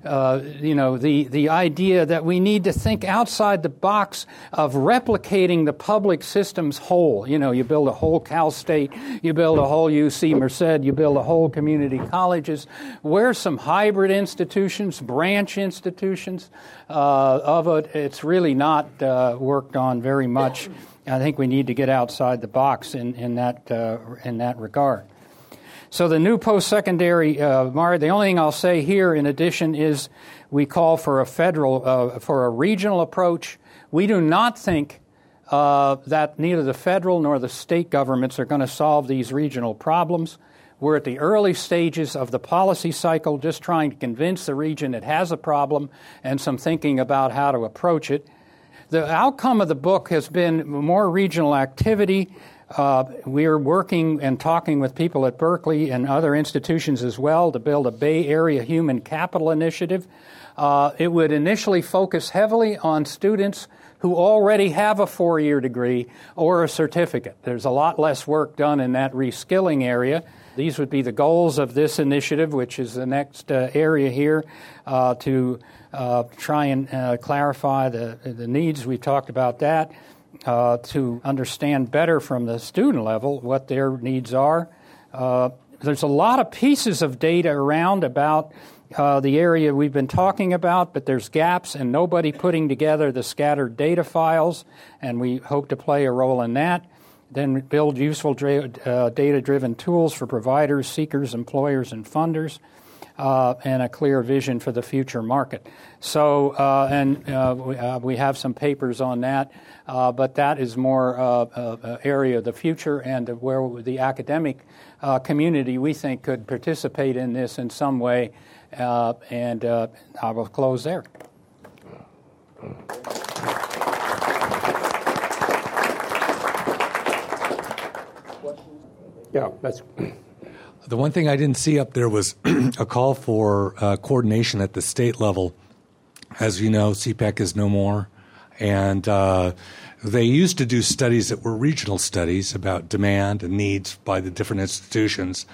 uh, you know, the, the idea that we need to think outside the box of replicating the public system's whole. You know, you build a whole Cal State, you build a whole UC Merced, you build a whole community colleges. Where some hybrid institutions, branch institutions uh, of it? It's really not uh, worked on very much. I think we need to get outside the box in, in, that, uh, in that regard. So the new post-secondary, uh, Mar, the only thing I'll say here in addition is we call for a federal, uh, for a regional approach. We do not think uh, that neither the federal nor the state governments are going to solve these regional problems. We're at the early stages of the policy cycle, just trying to convince the region it has a problem and some thinking about how to approach it. The outcome of the book has been more regional activity, uh, we're working and talking with people at Berkeley and other institutions as well to build a Bay Area Human Capital Initiative. Uh, it would initially focus heavily on students who already have a four year degree or a certificate. There's a lot less work done in that reskilling area. These would be the goals of this initiative, which is the next uh, area here, uh, to uh, try and uh, clarify the, the needs. We've talked about that uh, to understand better from the student level what their needs are. Uh, there's a lot of pieces of data around about uh, the area we've been talking about, but there's gaps and nobody putting together the scattered data files, and we hope to play a role in that. Then build useful dra- uh, data driven tools for providers, seekers, employers, and funders uh, and a clear vision for the future market. So, uh, and uh, we, uh, we, have some papers on that, uh, but that is more uh, area of the future and where the academic community we think could participate in this in some way. and I will close there. Yeah, that's the one thing I didn't see up there was a call for uh, coordination at the state level. As you know, CPEC is no more. And uh, they used to do studies that were regional studies about demand and needs by the different institutions.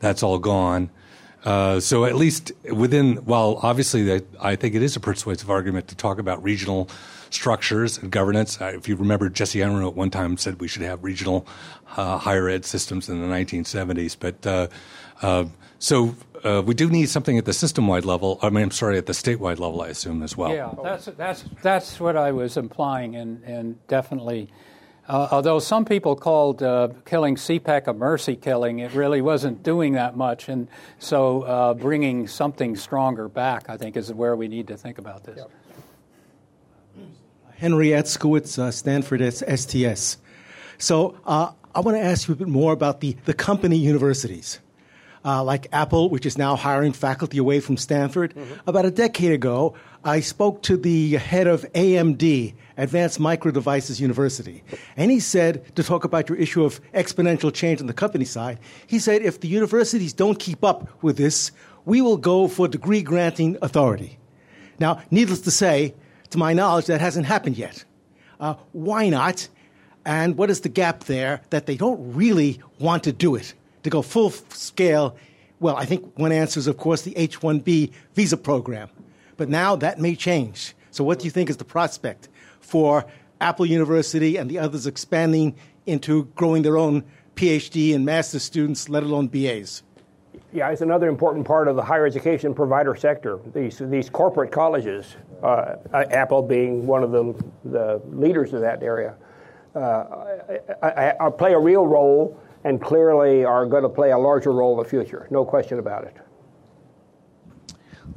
That's all gone. Uh, so at least within, well, obviously, I think it is a persuasive argument to talk about regional structures and governance. Uh, if you remember, Jesse Unruh at one time said we should have regional uh, higher ed systems in the 1970s. But uh, uh so uh, we do need something at the system-wide level. I mean, I'm sorry, at the statewide level, I assume as well. Yeah, that's that's that's what I was implying, and and definitely. Uh, although some people called uh, killing CPEC a mercy killing, it really wasn't doing that much. And so uh, bringing something stronger back, I think, is where we need to think about this. Yep. Henry Etzkowitz, uh, Stanford STS. So uh, I want to ask you a bit more about the, the company universities. Uh, like Apple, which is now hiring faculty away from Stanford. Mm-hmm. About a decade ago, I spoke to the head of AMD, Advanced Micro Devices University, and he said, to talk about your issue of exponential change on the company side, he said, if the universities don't keep up with this, we will go for degree granting authority. Now, needless to say, to my knowledge, that hasn't happened yet. Uh, why not? And what is the gap there that they don't really want to do it, to go full scale? Well, I think one answer is, of course, the H 1B visa program. But now that may change. So, what do you think is the prospect for Apple University and the others expanding into growing their own PhD and master's students, let alone BAs? Yeah, it's another important part of the higher education provider sector. These these corporate colleges, uh, Apple being one of the the leaders of that area, uh, I, I, I play a real role and clearly are going to play a larger role in the future. No question about it.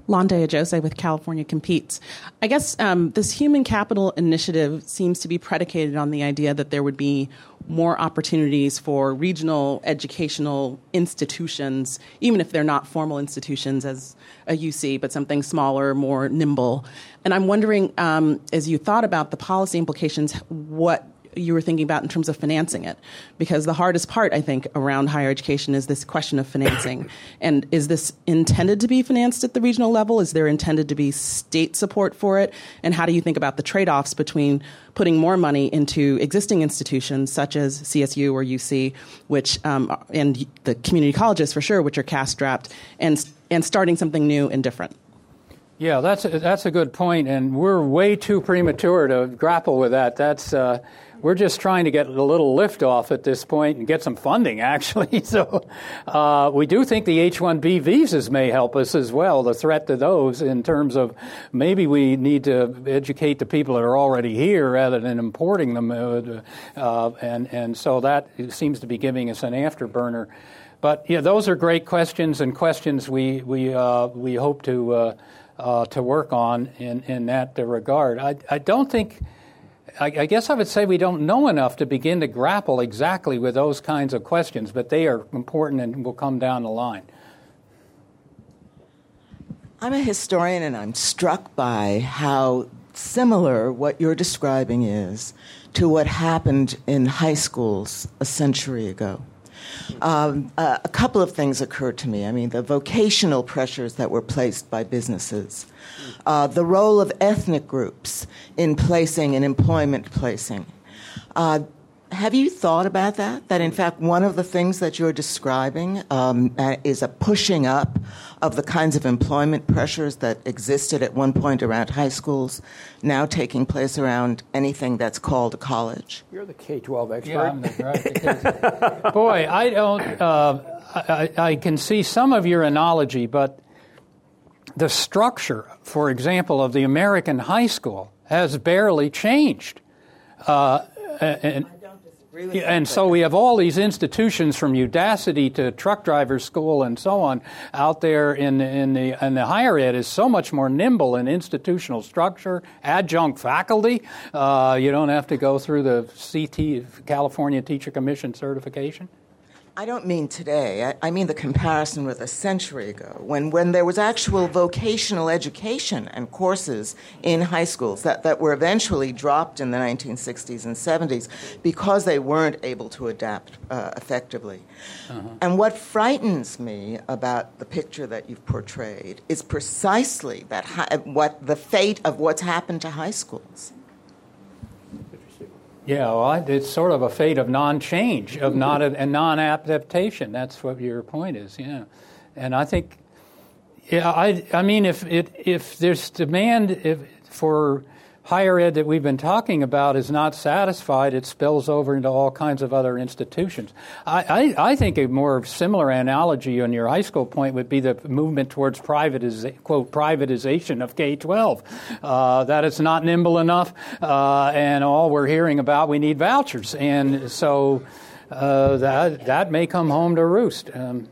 Lande Ajose with California Competes. I guess um, this human capital initiative seems to be predicated on the idea that there would be more opportunities for regional educational institutions, even if they're not formal institutions as a UC, but something smaller, more nimble. And I'm wondering, um, as you thought about the policy implications, what you were thinking about in terms of financing it because the hardest part i think around higher education is this question of financing and is this intended to be financed at the regional level is there intended to be state support for it and how do you think about the trade-offs between putting more money into existing institutions such as csu or uc which um, and the community colleges for sure which are cash strapped and and starting something new and different. Yeah, that's a, that's a good point, and we're way too premature to grapple with that. That's uh, we're just trying to get a little lift off at this point and get some funding, actually. So uh, we do think the H-1B visas may help us as well. The threat to those, in terms of maybe we need to educate the people that are already here rather than importing them, uh, uh and and so that seems to be giving us an afterburner. But yeah, those are great questions and questions we we uh, we hope to. Uh, uh, to work on in, in that regard. I, I don't think, I, I, guess I would say we don't know enough to begin to grapple exactly with those kinds of questions, but they are important and will come down the line. I'm a historian and I'm struck by how similar what you're describing is to what happened in high schools a century ago. Um, uh, a couple of things occurred to me. I mean, the vocational pressures that were placed by businesses, uh, the role of ethnic groups in placing and employment placing. Uh, have you thought about that? That in fact, one of the things that you're describing um, is a pushing up of the kinds of employment pressures that existed at one point around high schools, now taking place around anything that's called a college. You're the K 12 expert. Yeah, I'm the right. Boy, I don't. Uh, I, I can see some of your analogy, but the structure, for example, of the American high school has barely changed. Uh, and, and so we have all these institutions from Udacity to truck driver school and so on out there in, in, the, in the higher ed is so much more nimble in institutional structure, adjunct faculty. Uh, you don't have to go through the CT, California Teacher Commission certification. I don't mean today. I, I, mean the comparison with a century ago, when, when there was actual vocational education and courses in high schools that, that were eventually dropped in the 1960s and 70s because they weren't able to adapt uh, effectively. Uh-huh. And what frightens me about the picture that you've portrayed is precisely that hi- what the fate of what's happened to high schools. Yeah, well, it's sort of a fate of non-change, of mm-hmm. not and non-adaptation. That's what your point is. Yeah, and I think, yeah, I, I mean, if it, if there's demand if, for higher ed that we've been talking about is not satisfied, it spills over into all kinds of other institutions. I, I, I think a more similar analogy on your high school point would be the movement towards privatiza- quote privatization of K twelve. Uh, that it's not nimble enough, uh, and all we're hearing about we need vouchers, and so uh, that that may come home to roost. Um,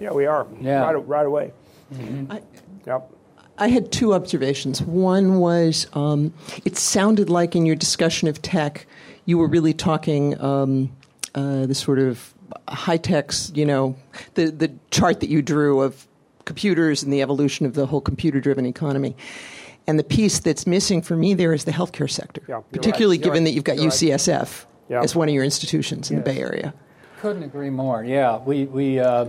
yeah, we are. Yeah. right, right away. Mm-hmm. I, yep. I had two observations. One was um, it sounded like in your discussion of tech, you were really talking um, uh, the sort of high techs, you know, the, the chart that you drew of computers and the evolution of the whole computer driven economy. And the piece that's missing for me there is the healthcare sector, yeah, particularly right. given right. that you've got you're UCSF right. as one of your institutions in yes. the Bay Area. Couldn't agree more. Yeah, we we uh,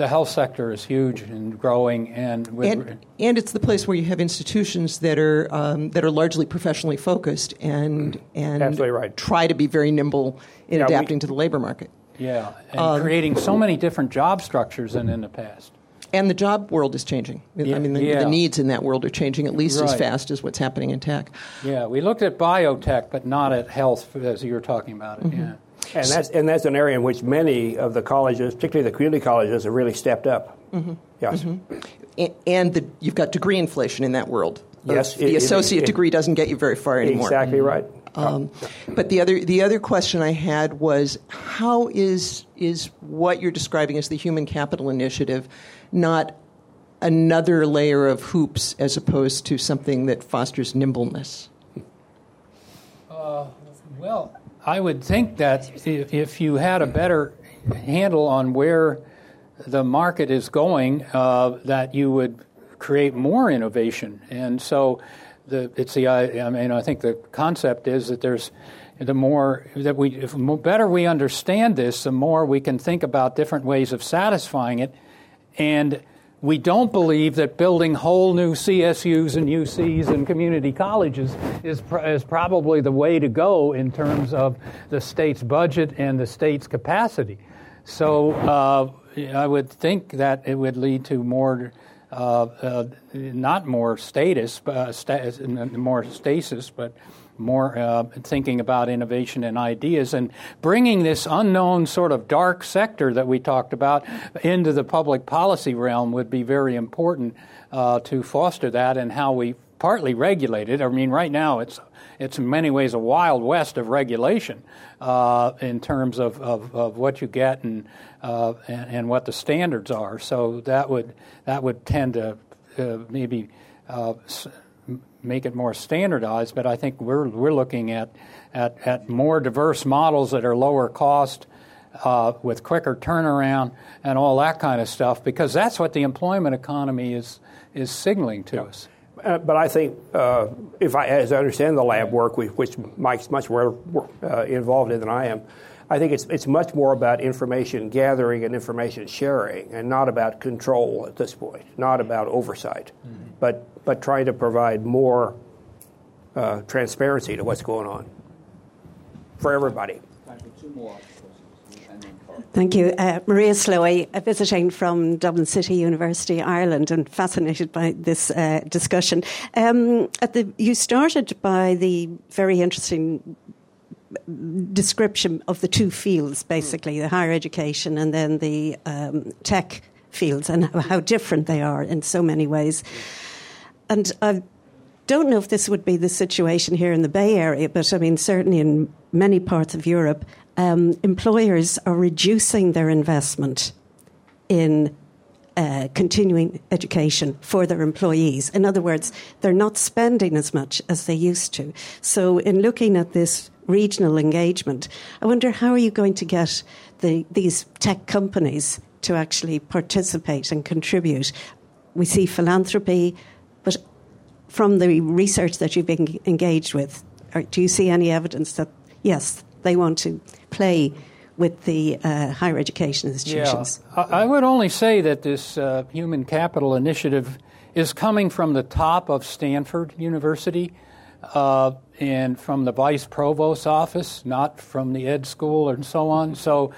the health sector is huge and growing, and and, and, it's the place where you have institutions that are um, that are largely professionally focused and and Absolutely right. try to be very nimble in yeah, adapting we, to the labor market. Yeah, and um, creating so many different job structures than in the past. And the job world is changing. Yeah, I mean, the, yeah. the, needs in that world are changing at least right. as fast as what's happening in tech. Yeah, we looked at biotech, but not at health as you were talking about it. Mm-hmm. Yeah. And that's, and that's an area in which many of the colleges, particularly the community colleges, have really stepped up. Mm-hmm. Yes. Mm-hmm. And the, you've got degree inflation in that world. Yes. The it, associate it, it, degree doesn't get you very far anymore. Exactly Mm-hmm. right. Um, but the other the other question I had was how is is what you're describing as the human capital initiative not another layer of hoops as opposed to something that fosters nimbleness? Uh, well, I would think that if you had a better handle on where the market is going, uh, that you would create more innovation. And so, the, it's the I mean I think the concept is that there's the more that we if better we understand this, the more we can think about different ways of satisfying it, and we don't believe that building whole new CSUs and UCs and community colleges is, pr- is probably the way to go in terms of the state's budget and the state's capacity. so uh, I would think that it would lead to more, not more status, uh, sta- more stasis, but more uh, thinking about innovation and ideas and bringing this unknown sort of dark sector that we talked about into the public policy realm would be very important uh, to foster that and how we partly regulated. I mean, right now it's it's in many ways a wild west of regulation uh, in terms of, of, of, what you get and, uh, and, and what the standards are. So that would that would tend to uh, maybe uh, make it more standardized. But I think we're we're looking at at, at more diverse models that are lower cost. Uh, with quicker turnaround and all that kind of stuff, because that's what the employment economy is is signaling to us. Uh, but I think, uh, if I, as I understand the lab work, which Mike's much more uh, involved in than I am, I think it's it's much more about information gathering and information sharing, and not about control at this point, not about oversight, mm-hmm. but but trying to provide more uh, transparency to what's going on for everybody. Thank you. Uh, Maria Slowey, visiting from Dublin City University, Ireland, and fascinated by this uh, discussion. Um, the, you started by the very interesting description of the two fields, basically, the higher education and then the um, tech fields, and how, different they are in so many ways. And I don't know if this would be the situation here in the Bay Area, but I mean, certainly in many parts of Europe, um, employers are reducing their investment in uh, continuing education for their employees. In other words, they're not spending as much as they used to. So, in looking at this regional engagement, I wonder how are you going to get the, these tech companies to actually participate and contribute? We see philanthropy, but from the research that you've been engaged with, do you see any evidence that yes, they want to play with the uh, higher education institutions? Yeah. I would only say that this uh, human capital initiative is coming from the top of Stanford University uh, and from the vice provost's office, not from the ed school and so on. So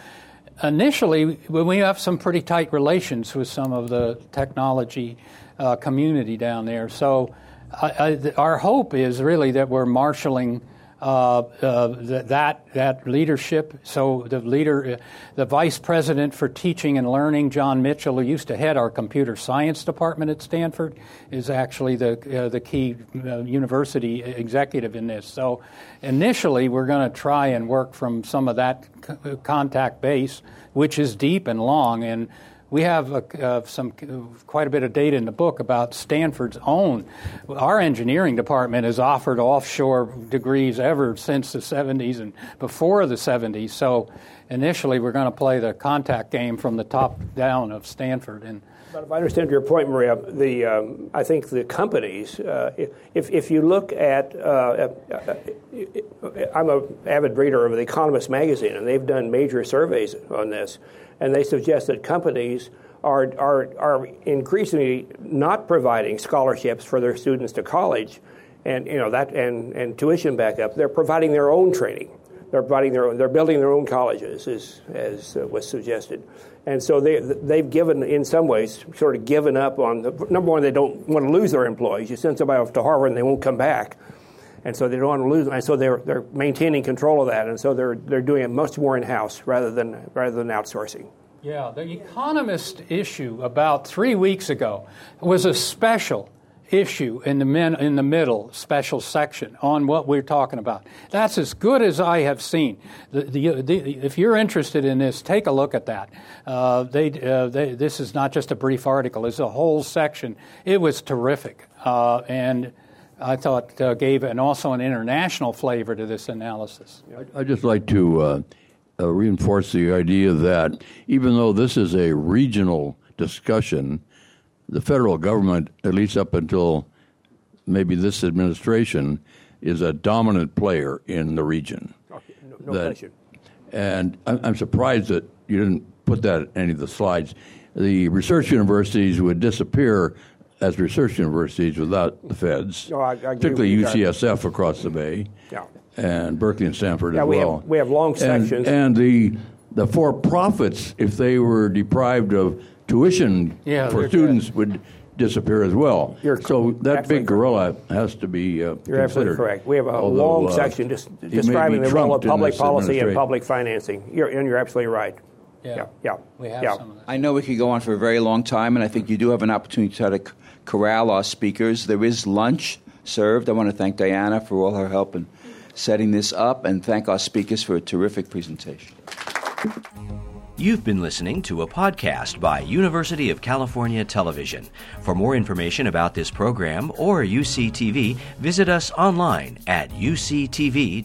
initially, we have some pretty tight relations with some of the technology uh, community down there. So I, I, our hope is really that we're marshaling uh, uh, that that leadership. So the leader, uh, the vice president for teaching and learning, John Mitchell, who used to head our computer science department at Stanford, is actually the uh, the key university executive in this. So initially, we're going to try and work from some of that c- contact base, which is deep and long and we have uh, some quite a bit of data in the book about Stanford's own. Our engineering department has offered offshore degrees ever since the 70s and before the 70s. So initially, we're going to play the contact game from the top down of Stanford and. But if I understand your point, Maria, the um, I think the companies, uh, if if you look at, uh, uh, I'm an avid reader of the Economist magazine, and they've done major surveys on this and they suggest that companies are, are, are increasingly not providing scholarships for their students to college and, you know, that, and, and tuition backup. They're providing their own training. They're, providing their own, they're building their own colleges, as, as uh, was suggested. And so they, they've given, in some ways, sort of given up on the, number one, they don't want to lose their employees. You send somebody off to Harvard and they won't come back and so they don't want to lose them. And so they're they're maintaining control of that, and so they're they're doing it much more in house rather than rather than outsourcing. Yeah, the Economist issue about three weeks ago was a special issue in the min, in the middle special section on what we're talking about. That's as good as I have seen. The, the, the, if you're interested in this, take a look at that. Uh, they, uh, they, this is not just a brief article; it's a whole section. It was terrific, uh, and I thought uh, gave and also an international flavor to this analysis. I'd just like to uh, uh, reinforce the idea that even though this is a regional discussion, the federal government, at least up until maybe this administration, is a dominant player in the region. Okay. No, no that, question. And I'm surprised that you didn't put that in any of the slides. The research universities would disappear as research universities without the feds, no, I, I particularly UCSF across the bay, yeah. and Berkeley and Stanford yeah, as we well. Have, we have long sections. And, and the the for profits, if they were deprived of tuition Yeah, for they're students, would disappear as well. You're so that big gorilla has to be uh, You're absolutely correct. We have a Although, long uh, section just describing the role of public policy and public financing. You're, and you're absolutely right. Yeah. yeah, yeah. We have yeah. some of that. I know we could go on for a very long time, and I think you do have an opportunity to try to c- corral our speakers. There is lunch served. I want to thank Diana for all her help in setting this up, and thank our speakers for a terrific presentation. You've been listening to a podcast by University of California Television. For more information about this program or UCTV, visit us online at uctv.tv.